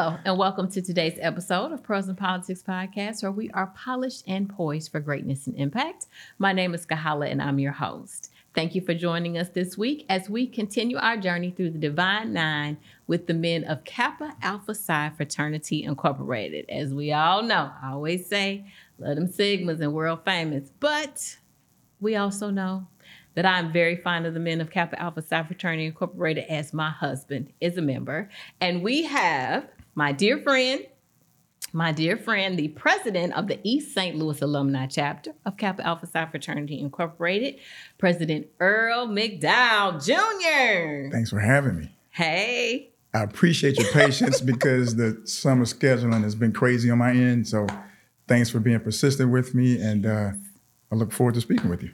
Hello, and welcome to today's episode of Pearls and Politics Podcast, where we are polished and poised for greatness and impact. My name is Kahala, and I'm your host. Thank you for joining us this week as we continue our journey through the Divine Nine with the men of Kappa Alpha Psi Fraternity Incorporated. As we all know, I always say, let them Sigmas and world famous, but we also know that I'm very fond of the men of Kappa Alpha Psi Fraternity Incorporated as my husband is a member. And we have my dear friend, my dear friend, the president of the East St. Louis Alumni Chapter of Kappa Alpha Psi Fraternity Incorporated, President Earl McDowell Jr. Thanks for having me. Hey. I appreciate your patience because the summer scheduling has been crazy on my end. So thanks for being persistent with me. And uh, I look forward to speaking with you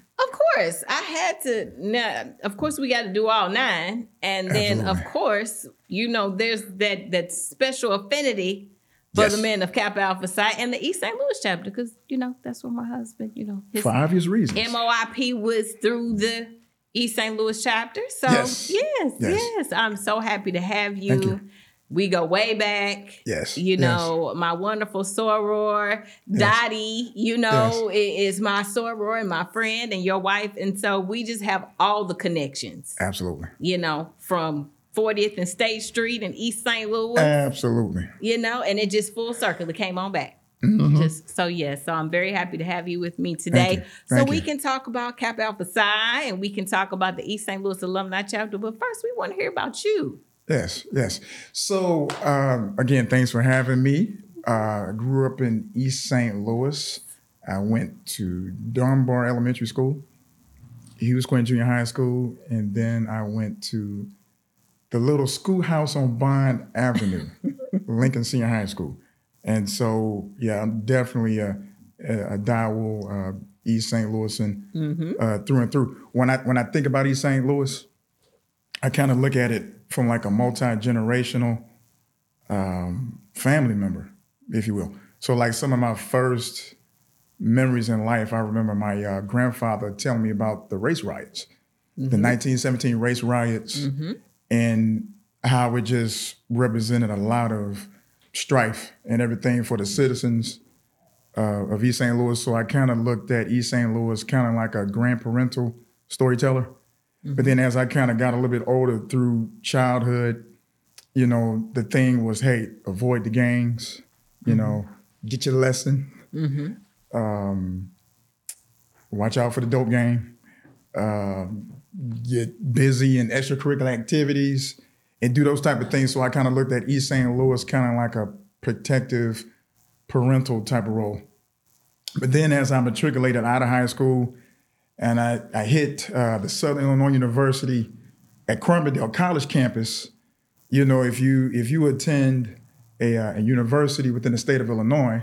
course, I had to. Now, of course, we got to do all nine, and then Absolutely. of course, you know, there's that that special affinity for yes. the men of Kappa Alpha Psi and the East St. Louis chapter, because you know that's where my husband, you know, for obvious reasons, MOIP was through the East St. Louis chapter. So yes, yes, yes. yes. I'm so happy to have you. You we go way back. Yes. You know, yes. my wonderful soror, yes. Dottie, you know, yes. is my soror and my friend and your wife. And so we just have all the connections. Absolutely. You know, from 40th and State Street in East St. Louis. Absolutely. You know, and it just full circle. It came on back. Mm-hmm. Just so yes, so I'm very happy to have you with me today. so we can talk about Kappa Alpha Psi and we can talk about the East St. Louis Alumni Chapter. But first, we want to hear about you. Yes, yes. So um, again, thanks for having me. Uh, I grew up in East St. Louis. I went to Dunbar Elementary School, Hughes Quinn Junior High School, and then I went to the little schoolhouse on Bond Avenue, Lincoln Senior High School. And so, yeah, I'm definitely a, a, a Dowell, uh, East St. Louisan mm-hmm. uh, through and through. When I when I think about East St. Louis, I kind of look at it from like a multi generational um, family member, if you will. So, like some of my first memories in life, I remember my uh, grandfather telling me about the race riots, mm-hmm. the 1917 race riots, mm-hmm. and how it just represented a lot of strife and everything for the citizens uh, of East St. Louis. So I kind of looked at East St. Louis kind of like a grandparental storyteller. But then as I kind of got a little bit older through childhood, you know, the thing was, hey, avoid the gangs, you mm-hmm. know, get your lesson, mm-hmm. um, watch out for the dope game, uh, get busy in extracurricular activities, and do those type of things. So I kind of looked at East St. Louis kind of like a protective parental type of role. But then as I matriculated out of high school, and I, I hit uh, the Southern Illinois University at Carbondale College campus. You know, if you if you attend a, uh, a university within the state of Illinois,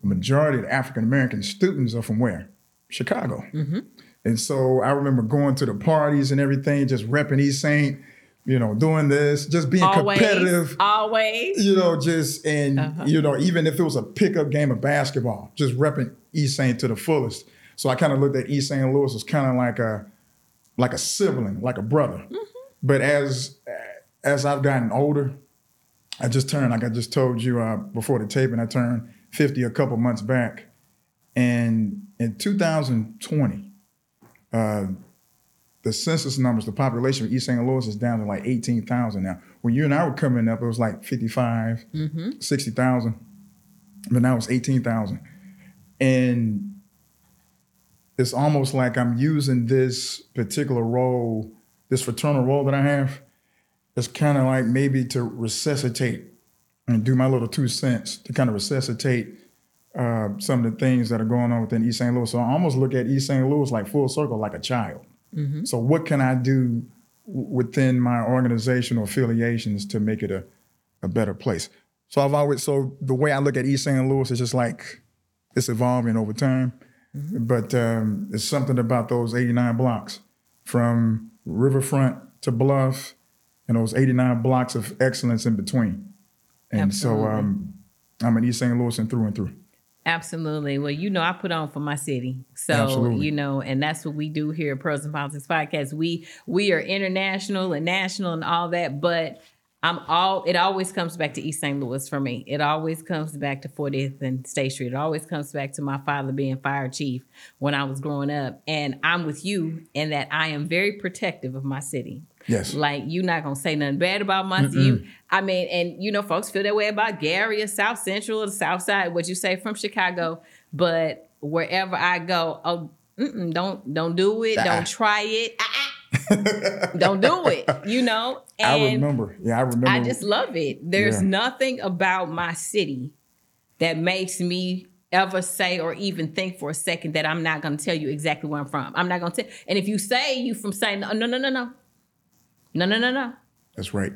the majority of African American students are from where? Chicago. Mm-hmm. And so I remember going to the parties and everything, just repping East Saint, you know, doing this, just being always, competitive. Always. You know, just and uh-huh. you know, even if it was a pickup game of basketball, just repping East Saint to the fullest. So I kind of looked at East St. Louis as kind of like a like a sibling, like a brother. Mm-hmm. But as as I've gotten older, I just turned, like I just told you uh, before the taping, I turned 50 a couple months back. And in 2020, uh, the census numbers, the population of East St. Louis is down to like 18,000 now. When you and I were coming up, it was like 55, mm-hmm. 60,000. But now it's 18,000. And it's almost like I'm using this particular role, this fraternal role that I have, it's kind of like maybe to resuscitate and do my little two cents to kind of resuscitate uh, some of the things that are going on within East St. Louis. So I almost look at East St. Louis like full circle, like a child. Mm-hmm. So what can I do within my organizational affiliations to make it a, a better place? So I've always so the way I look at East St. Louis is just like it's evolving over time. Mm-hmm. But um, it's something about those 89 blocks from Riverfront to Bluff and those 89 blocks of excellence in between. And Absolutely. so um, I'm an East St. Louis and through and through. Absolutely. Well, you know, I put on for my city. So, Absolutely. you know, and that's what we do here at Pearls and Politics Podcast. We we are international and national and all that, but I'm all it always comes back to East St. Louis for me. It always comes back to 40th and State Street. It always comes back to my father being fire chief when I was growing up. And I'm with you in that I am very protective of my city. Yes. Like you're not gonna say nothing bad about my city. I mean, and you know, folks feel that way about Gary or South Central or the South Side, what you say from Chicago. But wherever I go, oh, don't don't do it. Ah. Don't try it. don't do it. You know. I remember. Yeah, I remember. I just love it. There's Yeah. nothing about my city that makes me ever say or even think for a second that I'm not going to tell you exactly where I'm from. I'm not going to tell. And if you say you from St. No, no, no, no, no, no, no, no, no. That's right.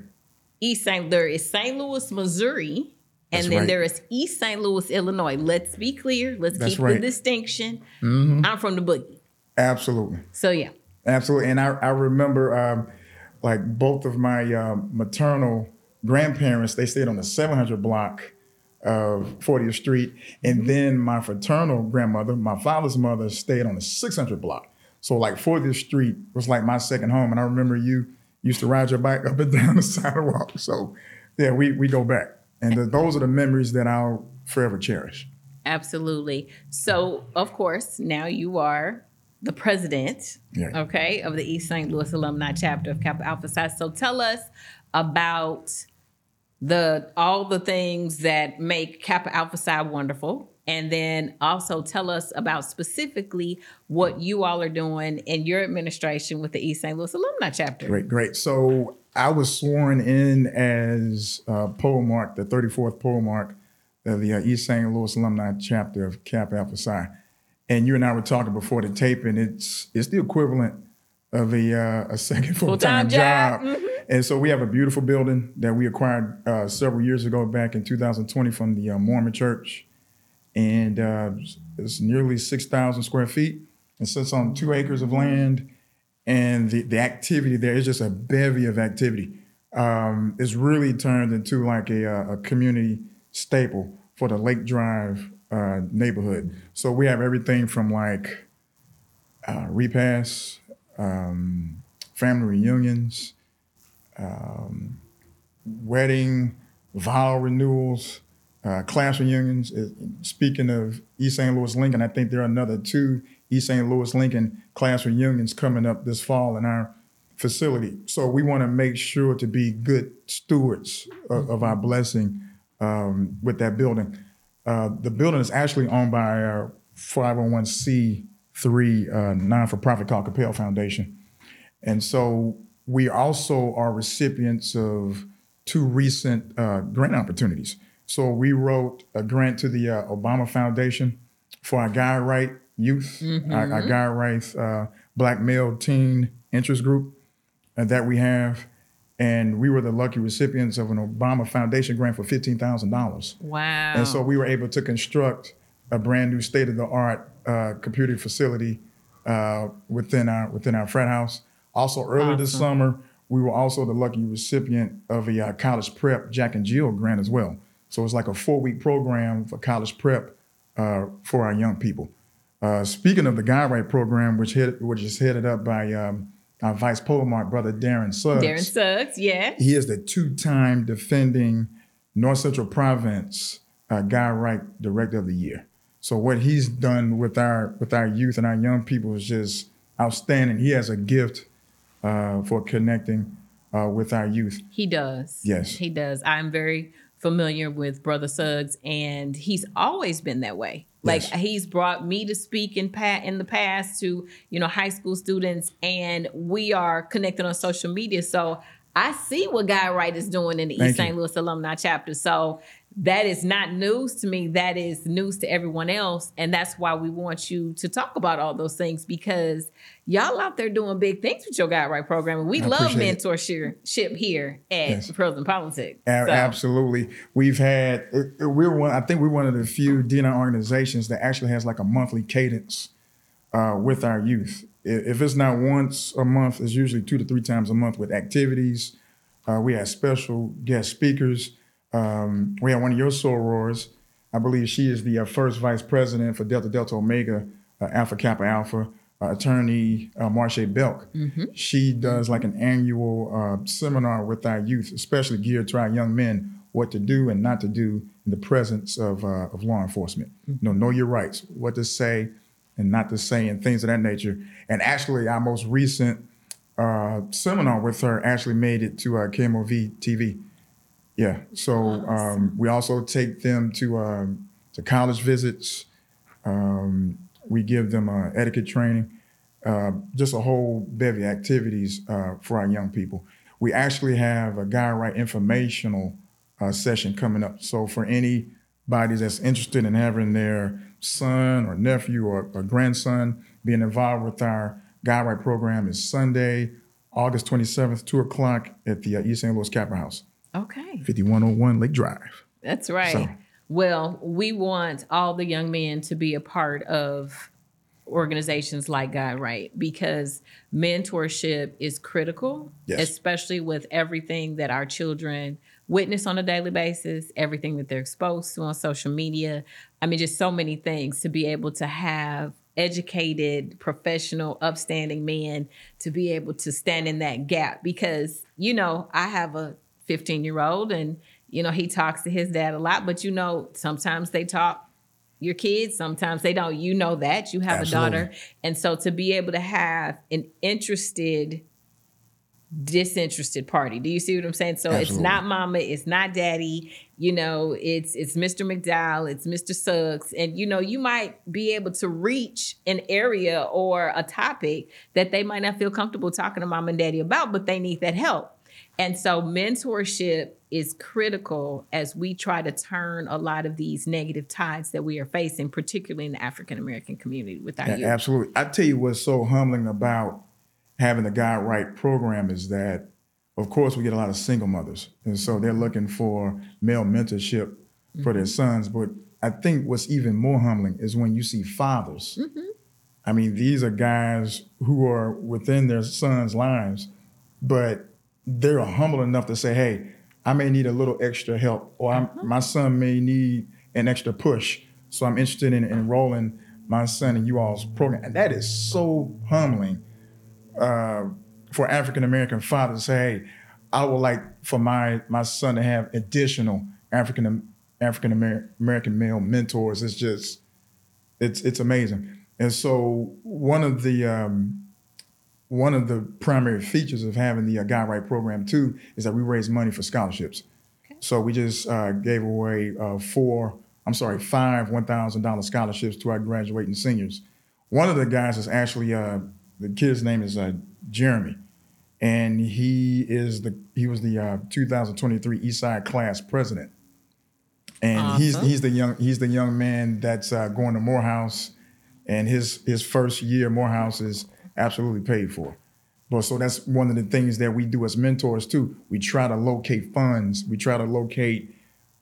East St. There is St. Louis, Missouri, and That's then right. there is East St. Louis, Illinois. Let's be clear. Let's That's keep the right. Mm-hmm. distinction. I'm from the boogie. Absolutely. So yeah. Absolutely. And I, I remember um, like both of my um, maternal grandparents, they stayed on the 700 block of 40th Street. And then my fraternal grandmother, my father's mother, stayed on the 600 block. So like 40th Street was like my second home. And I remember you used to ride your bike up and down the sidewalk. So yeah, we, we go back. And th- those are the memories that I'll forever cherish. Absolutely. So, of course, now you are the president, Yeah. okay, of the East St. Louis Alumni Chapter of Kappa Alpha Psi. So, tell us about the all the things that make Kappa Alpha Psi wonderful, and then also tell us about specifically what you all are doing in your administration with the East St. Louis Alumni Chapter. Great, great. So I was sworn in as uh, polemarch, the 34th polemarch of the uh, East St. Louis alumni chapter of Kappa Alpha Psi. And you and I were talking before the taping. It's it's the equivalent of a uh, a second full time Full-time job. job. And so we have a beautiful building that we acquired uh, several years ago, back in 2020, from the uh, Mormon Church, and uh, it's nearly 6,000 square feet. It sits on two acres of land and the, the activity there is just a bevy of activity. Um, it's really turned into like a, uh, a community staple for the Lake Drive uh, neighborhood. So we have everything from like uh, repasts, um, family reunions, um, wedding, vow renewals, uh, class reunions. Speaking of East St. Louis Lincoln, I think there are another two East St. Louis Lincoln class reunions coming up this fall in our facility. So we want to make sure to be good stewards of, of our blessing um, with that building. Uh, the building is actually owned by our 501c3 uh, non-for-profit called Capel Foundation. And so we also are recipients of two recent uh, grant opportunities. So we wrote a grant to the uh, Obama Foundation for our Guide Right youth, our, our Guide Right uh, Black male teen interest group uh, that we have. And we were the lucky recipients of an Obama Foundation grant for $15,000. Wow. And so we were able to construct a brand new state of the art uh, computer facility uh, within our within our frat house. Also, earlier this summer, we were also the lucky recipient of a uh, college prep Jack and Jill grant as well. So it's like a four week program for college prep uh, for our young people. Uh, speaking of the Guide Right program, which head, which is headed up by um, our vice polemarch brother Darren Suggs. Darren Suggs, yeah. He is the two-time defending North Central Province uh, Guide Right Director of the Year. So what he's done with our with our youth and our young people is just outstanding. He has a gift uh, for connecting uh, with our youth. He does. Yes. He does. I'm very familiar with Brother Suggs, and he's always been that way. Like Yes. he's brought me to speak in pa- in the past to you know high school students, and we are connected on social media. So I see what Guide Right is doing in the Thank East. St. Louis alumni chapter. So that is not news to me. That is news to everyone else, and that's why we want you to talk about all those things because y'all out there doing big things with your Guide Right program, and we I love mentorship here at Yes. Pearls and Politics. A- So, Absolutely. We've had, it- it- we're one, I think we're one of the few D9 organizations that actually has like a monthly cadence uh, with our youth. If it's not once a month, it's usually two to three times a month with activities. Uh, we have special guest speakers. Um, we have one of your sorors. I believe she is the uh, first vice president for Delta Delta Omega uh, Alpha Kappa Alpha. uh, attorney uh, Marche Belk. She does like an annual uh, seminar with our youth, especially geared to our young men, what to do and not to do in the presence of, uh, of law enforcement. You know, know your rights, what to say and not to say, and things of that nature. And actually, our most recent uh, seminar with her actually made it to uh, KMOV TV. Yeah. So um, we also take them to um, to college visits. Um, we give them uh, etiquette training, uh, just a whole bevy of activities uh, for our young people. We actually have a Guide Right informational uh, session coming up. So for anybody that's interested in having their son or nephew or, or grandson being involved with our Guide Right program is Sunday, August 27th, 2 o'clock at the uh, East St. Louis Capitol House, Okay. 5101 Lake Drive. That's right. So- well, we want all the young men to be a part of organizations like Guide Right because mentorship is critical, Yes. especially with everything that our children witness on a daily basis, everything that they're exposed to on social media. I mean, just so many things to be able to have educated, professional, upstanding men to be able to stand in that gap because, you know, I have a 15 year old and you know he talks to his dad a lot but you know sometimes they talk your kids sometimes they don't. You know that you have Absolutely. a daughter. And so to be able to have an interested disinterested party. Do you see what i'm saying? So it's not mama it's not daddy you know it's it's mr mcdowell it's mr suggs. And you know you might be able to reach an area or a topic that they might not feel comfortable talking to mom and daddy about but they need that help and so mentorship is critical as we try to turn a lot of these negative tides that we are facing, particularly in the African American community with our Yeah, youth. absolutely. I tell you what's so humbling about having the Guide Right program is that, of course, we get a lot of single mothers, and so they're mm-hmm. looking for male mentorship for their mm-hmm. sons. But I think what's even more humbling is when you see fathers. Mm-hmm. I mean, these are guys who are within their sons' lives, but they're humble enough to say, "Hey, I may need a little extra help, or I'm, my son may need an extra push. So I'm interested in enrolling my son in you all's program." And that is so humbling uh, for African American fathers to say, "Hey, I would like for my my son to have additional African African American male mentors." It's just it's it's amazing. And so one of the um, one of the primary features of having the uh, Guide Right program too is that we raise money for scholarships. So we just uh, gave away uh, four, I'm sorry, five one thousand dollar scholarships to our graduating seniors. One of the guys is actually uh, the kid's name is uh, Jeremy, and he is the he was the uh, 2023 Eastside class president, and he's Awesome. he's the young he's the young man that's uh, going to Morehouse, and his his first year Morehouse is absolutely paid for. But so that's one of the things that we do as mentors too. We try to locate funds. We try to locate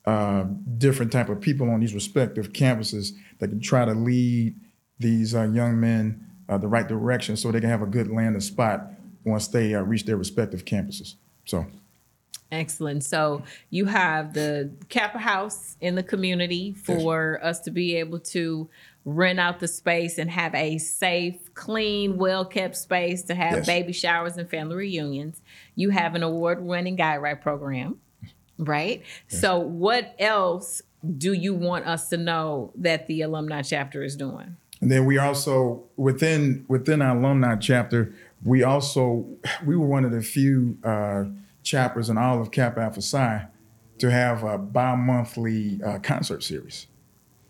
uh, different type of people on these respective campuses that can try to lead these uh, young men uh, the right direction so they can have a good landing spot once they uh, reach their respective campuses. So Excellent. So you have the Kappa House in the community for us to be able to rent out the space and have a safe, clean, well kept space to have Yes. baby showers and family reunions. You have an award winning Guide Right program, right? So, what else do you want us to know that the alumni chapter is doing? And then we also within within our alumni chapter, we also we were one of the few uh, chapters in all of Kappa Alpha Psi to have a bi-monthly uh, concert series.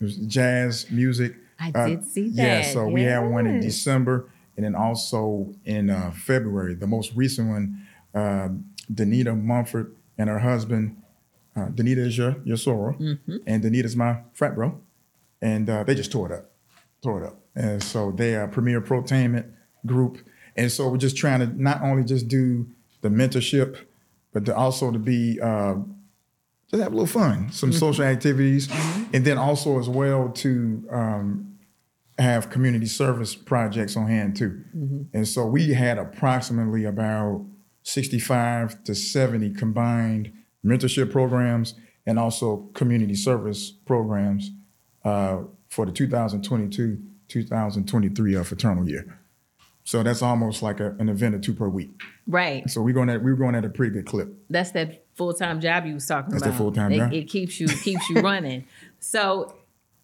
It was jazz music. I Uh, did see that. Yeah, so we had one in December, and then also in uh, February. The most recent one, uh, Danita Mumford and her husband. Uh, Danita is your your soror, Mm-hmm. and Danita's my frat bro, and uh, they just tore it up tore it up. And so they are premier protainment group. And so we're just trying to not only just do the mentorship, but to also to be uh, just have a little fun, some social activities, and then also as well to um, have community service projects on hand too. And so we had approximately about 65 to 70 combined mentorship programs and also community service programs uh, for the 2022 2023 uh, fraternal year. So that's almost like a, an event or two per week. Right. So we're going at we're going at a pretty good clip. That's that full time job you was talking about. That's about. that full-time it, job. It keeps you keeps you running. So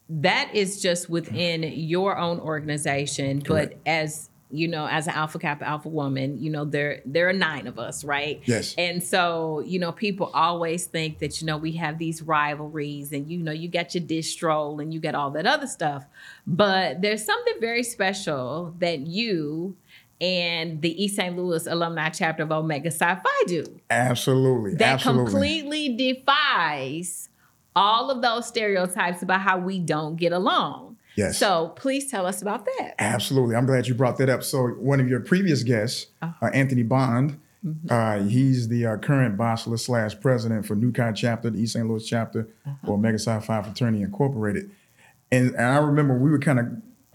that is just within your own organization, Correct. but as you know, as an alpha kappa alpha woman, you know there there are nine of us, right? Yes. And so you know, people always think that you know we have these rivalries, and you know you got your distro and you got all that other stuff, but there's something very special that you and the East St. Louis alumni chapter of Omega Psi Phi do Absolutely. that Absolutely. completely defies all of those stereotypes about how we don't get along. Yes. So please tell us about that. Absolutely. I'm glad you brought that up. So one of your previous guests, Uh-huh. uh, Anthony Bond, Mm-hmm. uh, he's the uh, current basileus slash president for New Chi chapter, the East St. Louis chapter Uh-huh. for Omega Psi Phi Fraternity Incorporated. And, and I remember we were kind of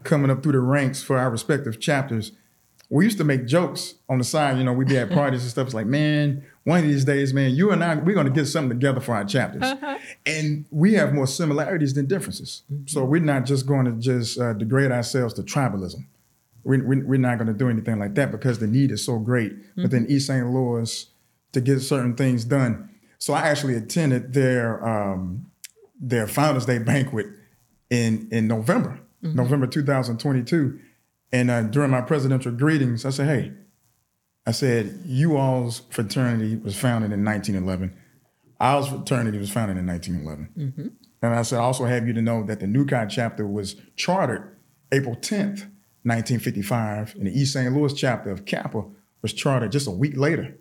coming up through the ranks for our respective chapters. We used to make jokes on the side, you know, we'd be at parties and stuff. It's like, man, one of these days, man, you and I, we're going to get something together for our chapters. And we have more similarities than differences. So we're not just going to just uh, degrade ourselves to tribalism. We, we, we're not going to do anything like that because the need is so great within East St. Louis to get certain things done. So I actually attended their um, their Founders Day banquet in in November, November 2022. And uh, during my presidential greetings, I said, "Hey, I said you all's fraternity was founded in 1911. Ours fraternity was founded in 1911." And I said, "I also have you to know that the New Chi chapter was chartered April 10th, 1955, and the East St. Louis chapter of Kappa was chartered just a week later,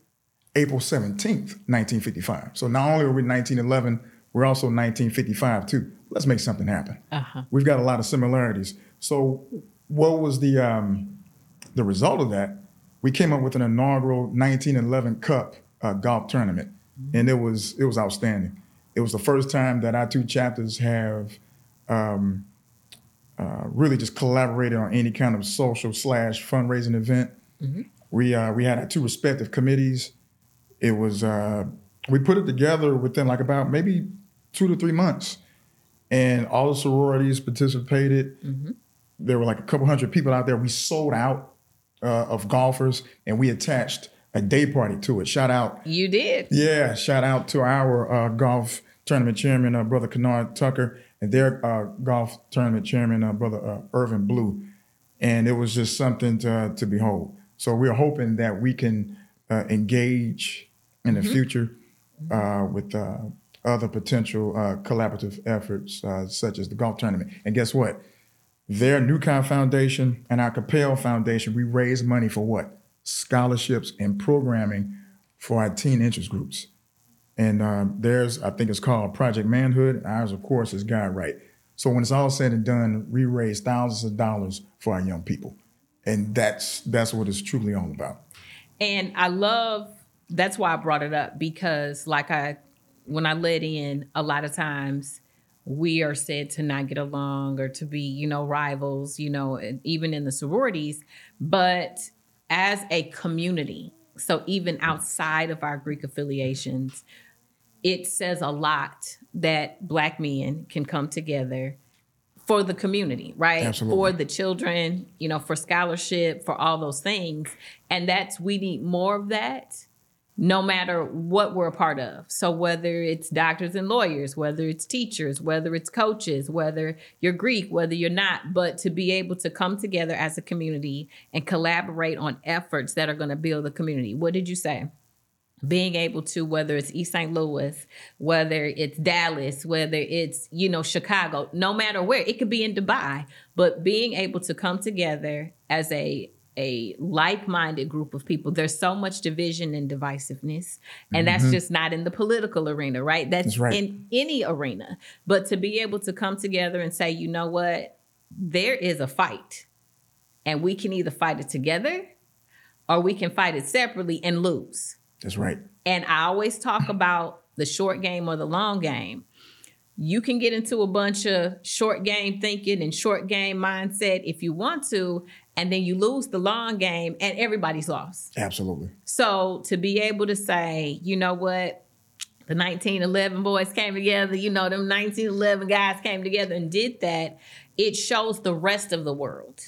April 17th, 1955. So not only are we 1911, we're also 1955 too. Let's make something happen. Uh-huh. We've got a lot of similarities. So what was the um, the result of that? We came up with an inaugural 1911 Cup uh, golf tournament, and it was it was outstanding. It was the first time that our two chapters have um, uh, really just collaborated on any kind of social slash fundraising event. We uh, we had our two respective committees. It was uh, we put it together within like about maybe two to three months, and all the sororities participated. There were like a couple hundred people out there. We sold out uh, of golfers, and we attached a day party to it. Shout out You did. yeah, shout out to our uh, golf tournament chairman, uh, brother Kennard Tucker, and their uh, golf tournament chairman, uh, brother uh, Irvin Blue, and it was just something to to behold. So we're hoping that we can uh, engage in the future uh, with uh, other potential uh, collaborative efforts, uh, such as the golf tournament. And guess what? Their Newcon Foundation and our Capel Foundation, we raise money for what? Scholarships and programming for our teen interest groups. And um, theirs, I think it's called Project Manhood. Ours, of course, is Guide Right. So when it's all said and done, we raise thousands of dollars for our young people. And that's that's what it's truly all about. And I love that's why I brought it up because like I when I let in a lot of times we are said to not get along or to be, you know, rivals, you know, even in the sororities, but as a community, so even outside of our Greek affiliations, it says a lot that black men can come together for the community, right? Absolutely. For the children, you know, for scholarship, for all those things. And that's, we need more of that no matter what we're a part of. So whether it's doctors and lawyers, whether it's teachers, whether it's coaches, whether you're Greek, whether you're not, but to be able to come together as a community and collaborate on efforts that are going to build the community. What did you say? being able to whether it's east st louis whether it's dallas whether it's you know chicago no matter where it could be in dubai but being able to come together as a a like-minded group of people there's so much division and divisiveness and that's mm-hmm. just not in the political arena right that's, That's right. in any arena but to be able to come together and say you know what there is a fight and we can either fight it together or we can fight it separately and lose That's right. and I always talk about the short game or the long game. You can get into a bunch of short game thinking and short game mindset if you want to, and then you lose the long game and everybody's lost. Absolutely. So to be able to say, you know what, the 1911 boys came together, you know, them 1911 guys came together and did that, it shows the rest of the world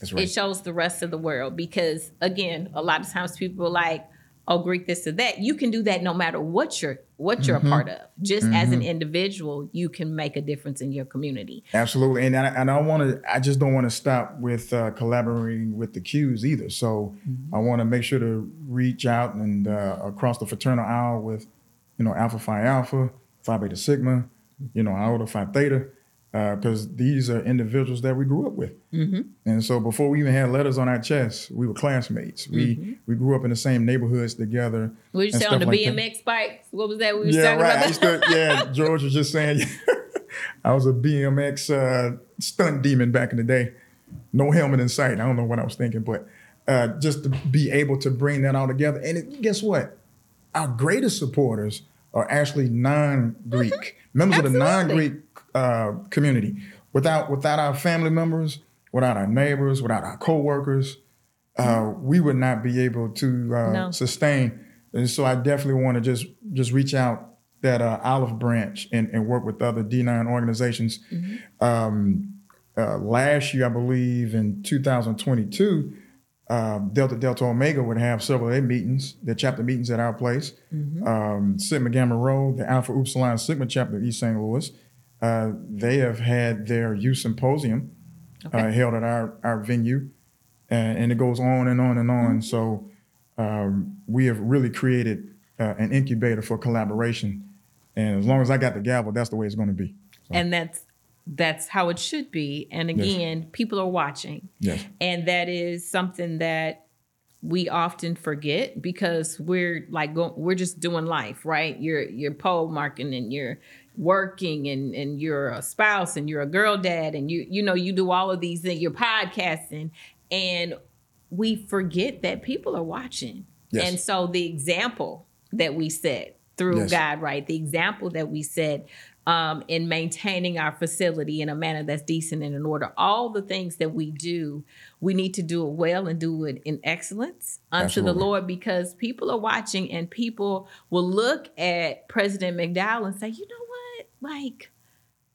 That's right. it shows the rest of the world because again a lot of times people are like oh greek this or that you can do that no matter what you're what you're Mm-hmm. a part of just as an individual you can make a difference in your community Absolutely, and I, and I want to. I just don't want to stop with uh, collaborating with the Qs either. So I want to make sure to reach out and uh, across the fraternal aisle with, you know, Alpha Phi Alpha, Phi Beta Sigma, you know, Iota Phi Theta, because these are individuals that we grew up with. And so before we even had letters on our chests, we were classmates. We we grew up in the same neighborhoods together. you and say on the like that. bmx bikes what was that we were Yeah, talking right. About used to, yeah, George was just saying, I was a BMX uh, stunt demon back in the day. No helmet in sight. I don't know what I was thinking, but uh, just to be able to bring that all together. And it, guess what? Our greatest supporters are actually non-Greek members of the non-Greek uh, community. Without without our family members, without our neighbors, without our coworkers, uh, we would not be able to uh, No. sustain. And so I definitely want to just just reach out that uh, olive branch and, and work with other D9 organizations. Um, uh, last year, I believe in 2022, um, Delta Delta Omega would have several of their meetings, their chapter meetings at our place. Um, Sigma Gamma Rho, the Alpha Upsilon Sigma chapter of East St. Louis, uh, they have had their youth symposium uh, held at our, our venue, and, and it goes on and on and on. So um, we have really created uh, an incubator for collaboration. And as long as I got the gavel, that's the way it's going to be. and that's that's how it should be and again people are watching Yes. and that is something that we often forget because we're like go, we're just doing life right you're you're pole marking and you're working and and you're a spouse and you're a girl dad and you you know you do all of these things you're podcasting and we forget that people are watching Yes. and so the example that we set through Yes. God, right? The example that we set um, in maintaining our facility in a manner that's decent and in order. All the things that we do, we need to do it well and do it in excellence unto Absolutely. the Lord because people are watching and people will look at President McDowell and say, you know what? Like,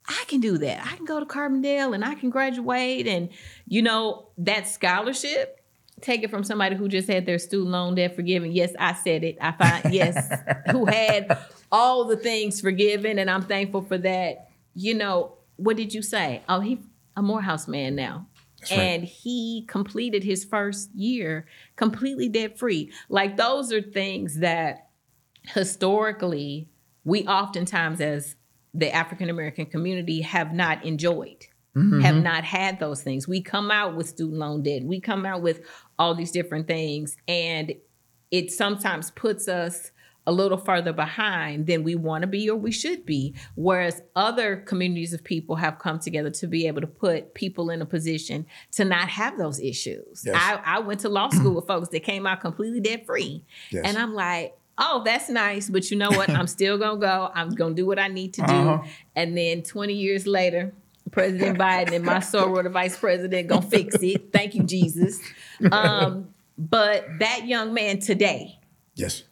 I can do that. I can go to Carbondale and I can graduate. And, you know, that scholarship, take it from somebody who just had their student loan debt forgiven. Yes, I said it. I find, yes, who had all the things forgiven. And I'm thankful for that. You know, what did you say? Oh, he a Morehouse man now. right. And he completed his first year completely debt free. Like those are things that historically we oftentimes as the African American community have not enjoyed. Mm-hmm. Have not had those things. We come out with student loan debt. We come out with all these different things. And it sometimes puts us a little further behind than we want to be or we should be. Whereas other communities of people have come together to be able to put people in a position to not have those issues. Yes. I, I went to law school with folks that came out completely debt free. Yes. And I'm like, oh, that's nice. But you know what? I'm still to go. I'm to do what I need to do. Uh-huh. And then 20 years later, President Biden and my soror, the vice president, gonna fix it. Thank you, Jesus. Um, but that young man today Yes.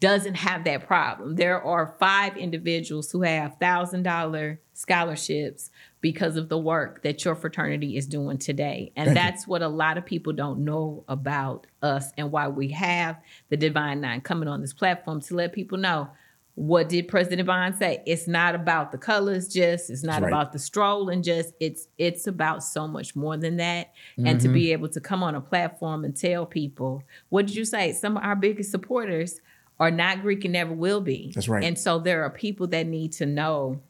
doesn't have that problem. There are five individuals who have thousand dollar scholarships because of the work that your fraternity is doing today. And Thank you. that's what a lot of people don't know about us and why we have the Divine Nine coming on this platform to let people know what did President Bond say? It's not about the colors just, it's not right. about the stroll and just, it's it's about so much more than that. And to Mm-hmm. be able to come on a platform and tell people, what did you say? Some of our biggest supporters are not Greek and never will be. That's right. And so there are people that need to know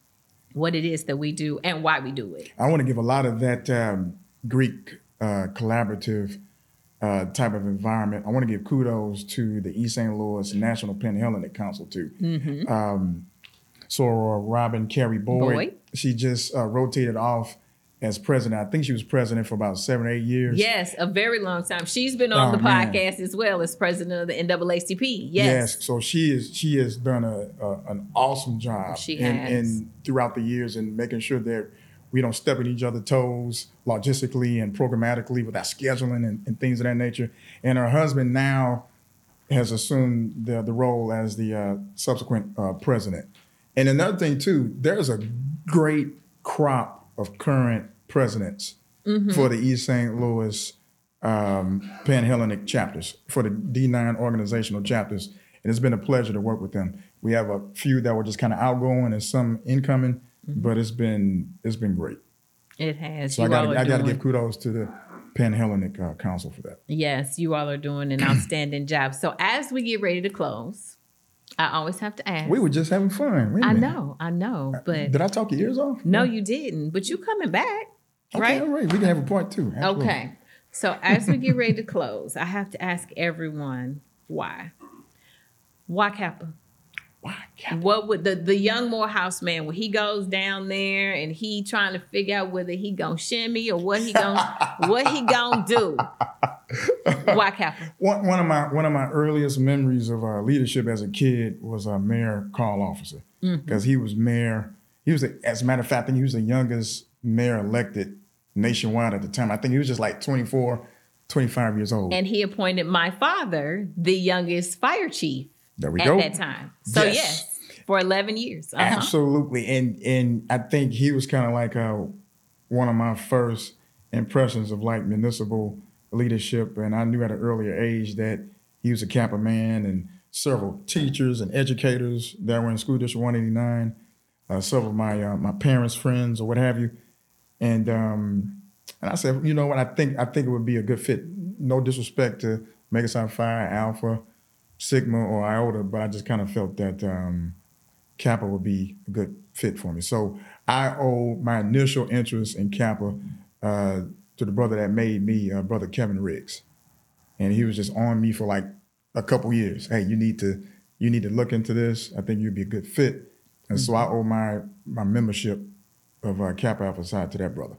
what it is that we do and why we do it. I want to give a lot of that um, Greek uh, collaborative uh, type of environment. I want to give kudos to the East St. Louis National Panhellenic Council too. Um, so Robin Carey Boyd, Boyd. she just uh, rotated off as president. I think she was president for about seven, eight years. Yes, a very long time. She's been on Oh, the man. podcast as well as president of the NAACP. Yes. Yes. So she is she has done a, a an awesome job She in, has. in throughout the years and making sure that we don't step on each other's toes logistically and programmatically with our scheduling and, and things of that nature. And her husband now has assumed the, the role as the uh, subsequent uh, president. And another thing too, there's a great crop of current presidents Mm-hmm. for the East St. Louis um, Panhellenic chapters, for the D9 organizational chapters. And it's been a pleasure to work with them. We have a few that were just kind of outgoing and some incoming, Mm-hmm. but it's been it's been great. It has. So I You got I got to give kudos to the Panhellenic uh, Council for that. Yes, you all are doing an outstanding job. So as we get ready to close, I always have to ask. We were just having fun. I minute. know, I know, but Did I talk your ears off? no, you didn't. But you coming back, Okay, right? all right. We can have a part two. Absolutely. Okay. So as we get ready to close, I have to ask everyone why. Why Kappa? Why? Cap- What would the, the young Morehouse man when he goes down there and he trying to figure out whether he gonna shimmy or what he gonna what he gonna do? Why Kappa? One, one of my one of my earliest memories of our leadership as a kid was our mayor Carl Officer Mm-hmm. because he was mayor. He was, the, as a matter of fact, I think he was the youngest mayor elected nationwide at the time. I think he was just like 24, 25 years old. And he appointed my father the youngest fire chief there we at go. that time. So Yes. yes, for eleven years. Uh-huh. Absolutely, and and I think he was kind of like uh, one of my first impressions of like municipal leadership, and I knew at an earlier age that he was a Kappa man, and several teachers and educators that were in School District 189, uh, several of my uh, my parents' friends or what have you, and um, and I said, you know what, I think I think it would be a good fit. No disrespect to Mega Psi Phi, Alpha, Sigma, or Iota, but I just kind of felt that. Um, Kappa would be a good fit for me. So I owe my initial interest in Kappa uh, to the brother that made me, uh, brother Kevin Riggs, and he was just on me for like a couple years. Hey, you need to you need to look into this. I think you'd be a good fit, and so I owe my my membership of uh, Kappa Alpha Psi to that brother,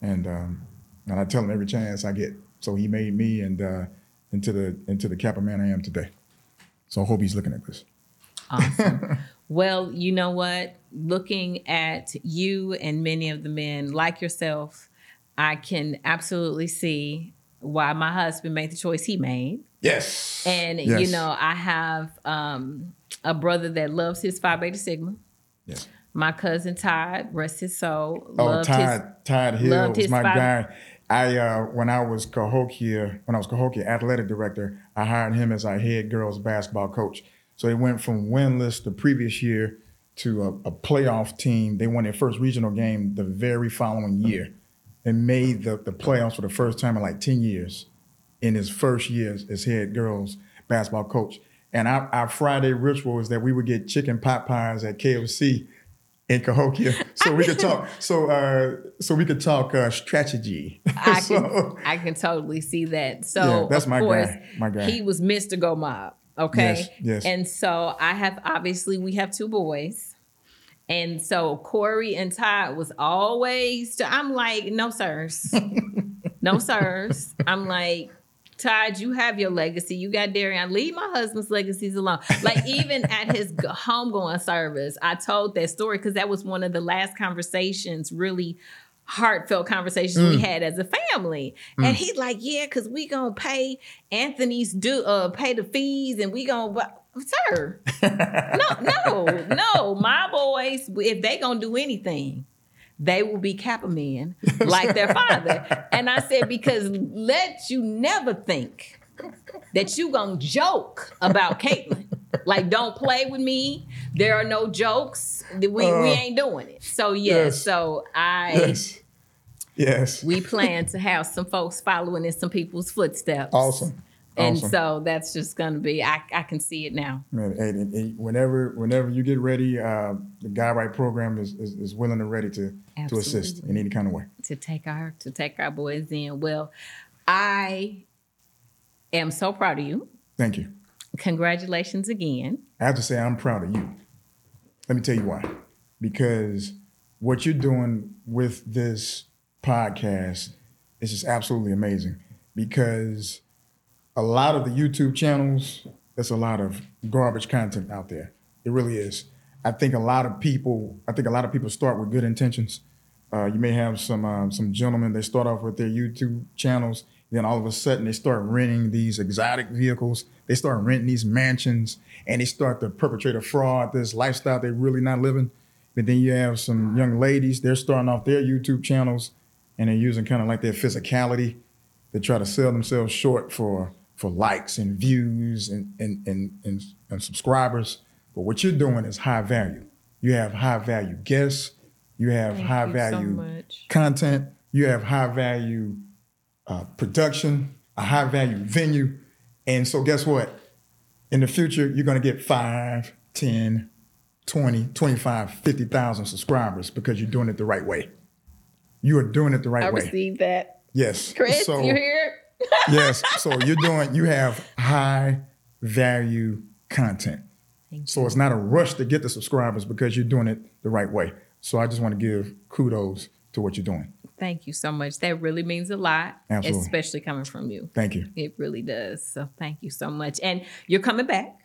and um, and I tell him every chance I get. So he made me and uh, into the into the Kappa man I am today. So I hope he's looking at this. Awesome. well, you know what? Looking at you and many of the men like yourself, I can absolutely see why my husband made the choice he made. Yes. And Yes. you know, I have um, a brother that loves his Phi Beta Sigma. Yes. My cousin Todd, rest his soul, Oh, loved Todd, Todd Hill was my guy. I uh, when I was Cahokia, when I was Cahokia athletic director, I hired him as our head girls basketball coach. So they went from winless the previous year to a, a playoff team. They won their first regional game the very following year and made the, the playoffs for the first time in like 10 years in his first year as, as head girls basketball coach. And our, our Friday ritual is that we would get chicken pot pies at KFC in Cahokia, so we could talk. So uh, so we could talk uh, strategy. I So- can, I can totally see that. So Yeah, that's my course, guy, my guy. he was Mr. Go Mob. Okay. Yes, yes. And so I have obviously we have two boys. And so Corey and Todd was always I'm like, no sirs. no sirs. I'm like, Todd, you have your legacy. You got Darian. Leave my husband's legacies alone. Like even at his homegoing service, I told that story because that was one of the last conversations, really heartfelt conversations we had as a family. And he's like, "Yeah, because we gonna pay Anthony's do uh pay the fees, and we gonna." Sir, no, no, no. My boys, if they gonna do anything, they will be Kappa men like their father. And I said, because let you never think that you gonna joke about Caitlin. Like, don't play with me. There are no jokes. We, we Uh, ain't doing it. So yeah, yes. so I yes, yes. we plan to have some folks following in some people's footsteps. awesome. And so that's just gonna be I, I can see it now. Man, and- and whenever whenever you get ready, uh, the Guide Right program is, is, is willing and ready to to assist in any kind of way. to take our to take our boys in. Well, I am so proud of you. Thank you. Congratulations again. I have to say I'm proud of you. Let me tell you why. Because what you're doing with this podcast is just absolutely amazing. Because a lot of the YouTube channels, there's a lot of garbage content out there. It really is. I think a lot of people, I think a lot of people start with good intentions. Uh, you may have some um, some gentlemen they start off with their YouTube channels, then all of a sudden they start renting these exotic vehicles. They start renting these mansions, and they start to perpetrate a fraud, this lifestyle they're really not living. But then you have some young ladies, they're starting off their YouTube channels, and they're using kind of like their physicality to try to sell themselves short for for likes and views and and and, and, and subscribers. But what you're doing is high value. You have high value guests. You have Thank high you value much. content. You have high value uh, production, a high value venue. And so, guess what? In the future, you're going to get 5, 10, 20, 25, 50,000 subscribers because you're doing it the right way. You are doing it the right I way. I received that. Yes. Chris, so, you hear? Yes. So you're doing, you have high value content. Thank So it's not a rush to get the subscribers because you're doing it the right way. So I just want to give kudos to what you're doing. Thank you so much. That really means a lot, Absolutely. especially coming from you. Thank you. It really does. So thank you so much. And you're coming back.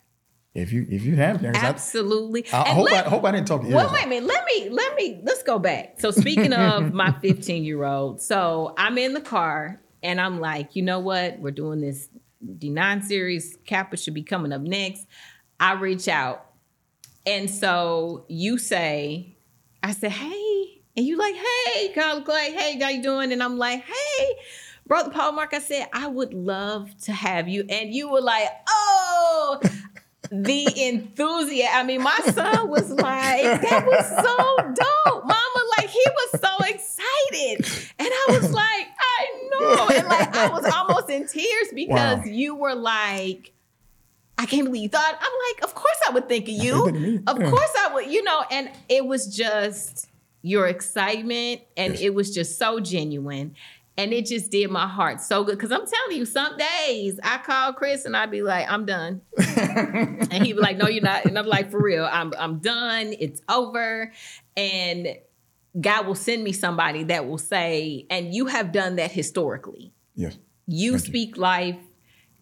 If you if you have, I, Absolutely. I, And hope let- I hope I didn't talk your Well, wait a minute. Let me, let me, let's go back. So, speaking of my 15 year old, so I'm in the car and I'm like, you know what? We're doing this D9 series. Kappa should be coming up next. I reach out. And so you say, I said, hey. And you like, hey, Kyle Clay, hey, how you doing? And I'm like, hey, brother polemarch, I said, I would love to have you. And you were like, oh, the enthusiasm. I mean, my son was like, that was so dope. Like, he was so excited. And I was like, I know. And like, I was almost in tears because Wow. you were like, I can't believe you thought. I'm like, of course I would think of you. of. Yeah. course I would, you know, and it was just your excitement and Yes. it was just so genuine. And it just did my heart so good. Cause I'm telling you, some days I call Chris and I'd be like, I'm done. and he'd be like, No, you're not. And I'm like, for real, I'm I'm done. It's over. And God will send me somebody that will say, and you have done that historically Yes. you Thank you. speak life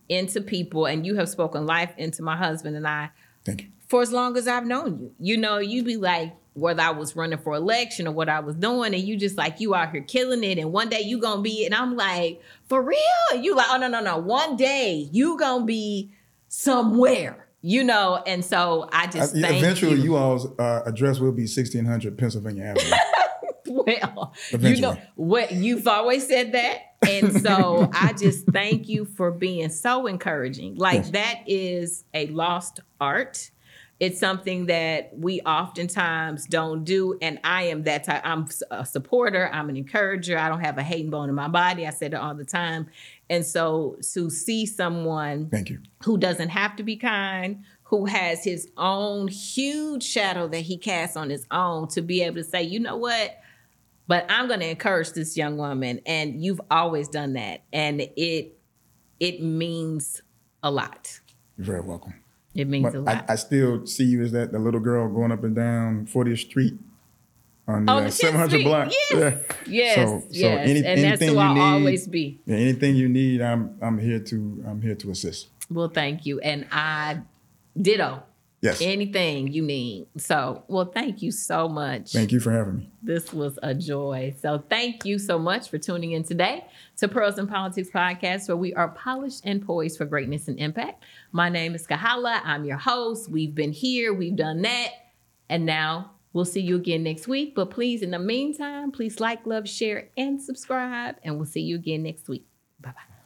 into people and you have spoken life into my husband and I Thank you. for as long as I've known you. You know, you'd be like, whether I was running for election or what I was doing, and you just like you out here killing it, and one day you gonna be, and I'm like, for real? And you like, oh no, no, no. One day you gonna be somewhere, you know, and so I just thank eventually, you. you all's uh, address will be 1600 Pennsylvania Avenue. Well, you know what you've always said that. And so I just thank you for being so encouraging. Like Yes. that is a lost art. It's something that we oftentimes don't do. And I am that type. I'm a supporter. I'm an encourager. I don't have a hating bone in my body. I said it all the time. And so to see someone Thank you. who doesn't have to be kind, who has his own huge shadow that he casts on his own, to be able to say, you know what? But I'm going to encourage this young woman, and you've always done that, and it it means a lot. You're very welcome. It means a lot. I, I still see you as that the little girl going up and down 40th Street on the, On uh, 700 Street. block. Yes. yes, So- so yes, any- and that's who I'll need- always be. Yeah, anything you need, I'm I'm here to I'm here to assist. Well, thank you, and I ditto Yes. anything you need. So, well, thank you so much. Thank you for having me. This was a joy. So thank you so much for tuning in today to Pearls and Politics podcast, where we are polished and poised for greatness and impact. My name is Kahala. I'm your host. We've been here, we've done that, and now we'll see you again next week. But please, in the meantime, please like, love, share, and subscribe, and we'll see you again next week. Bye bye.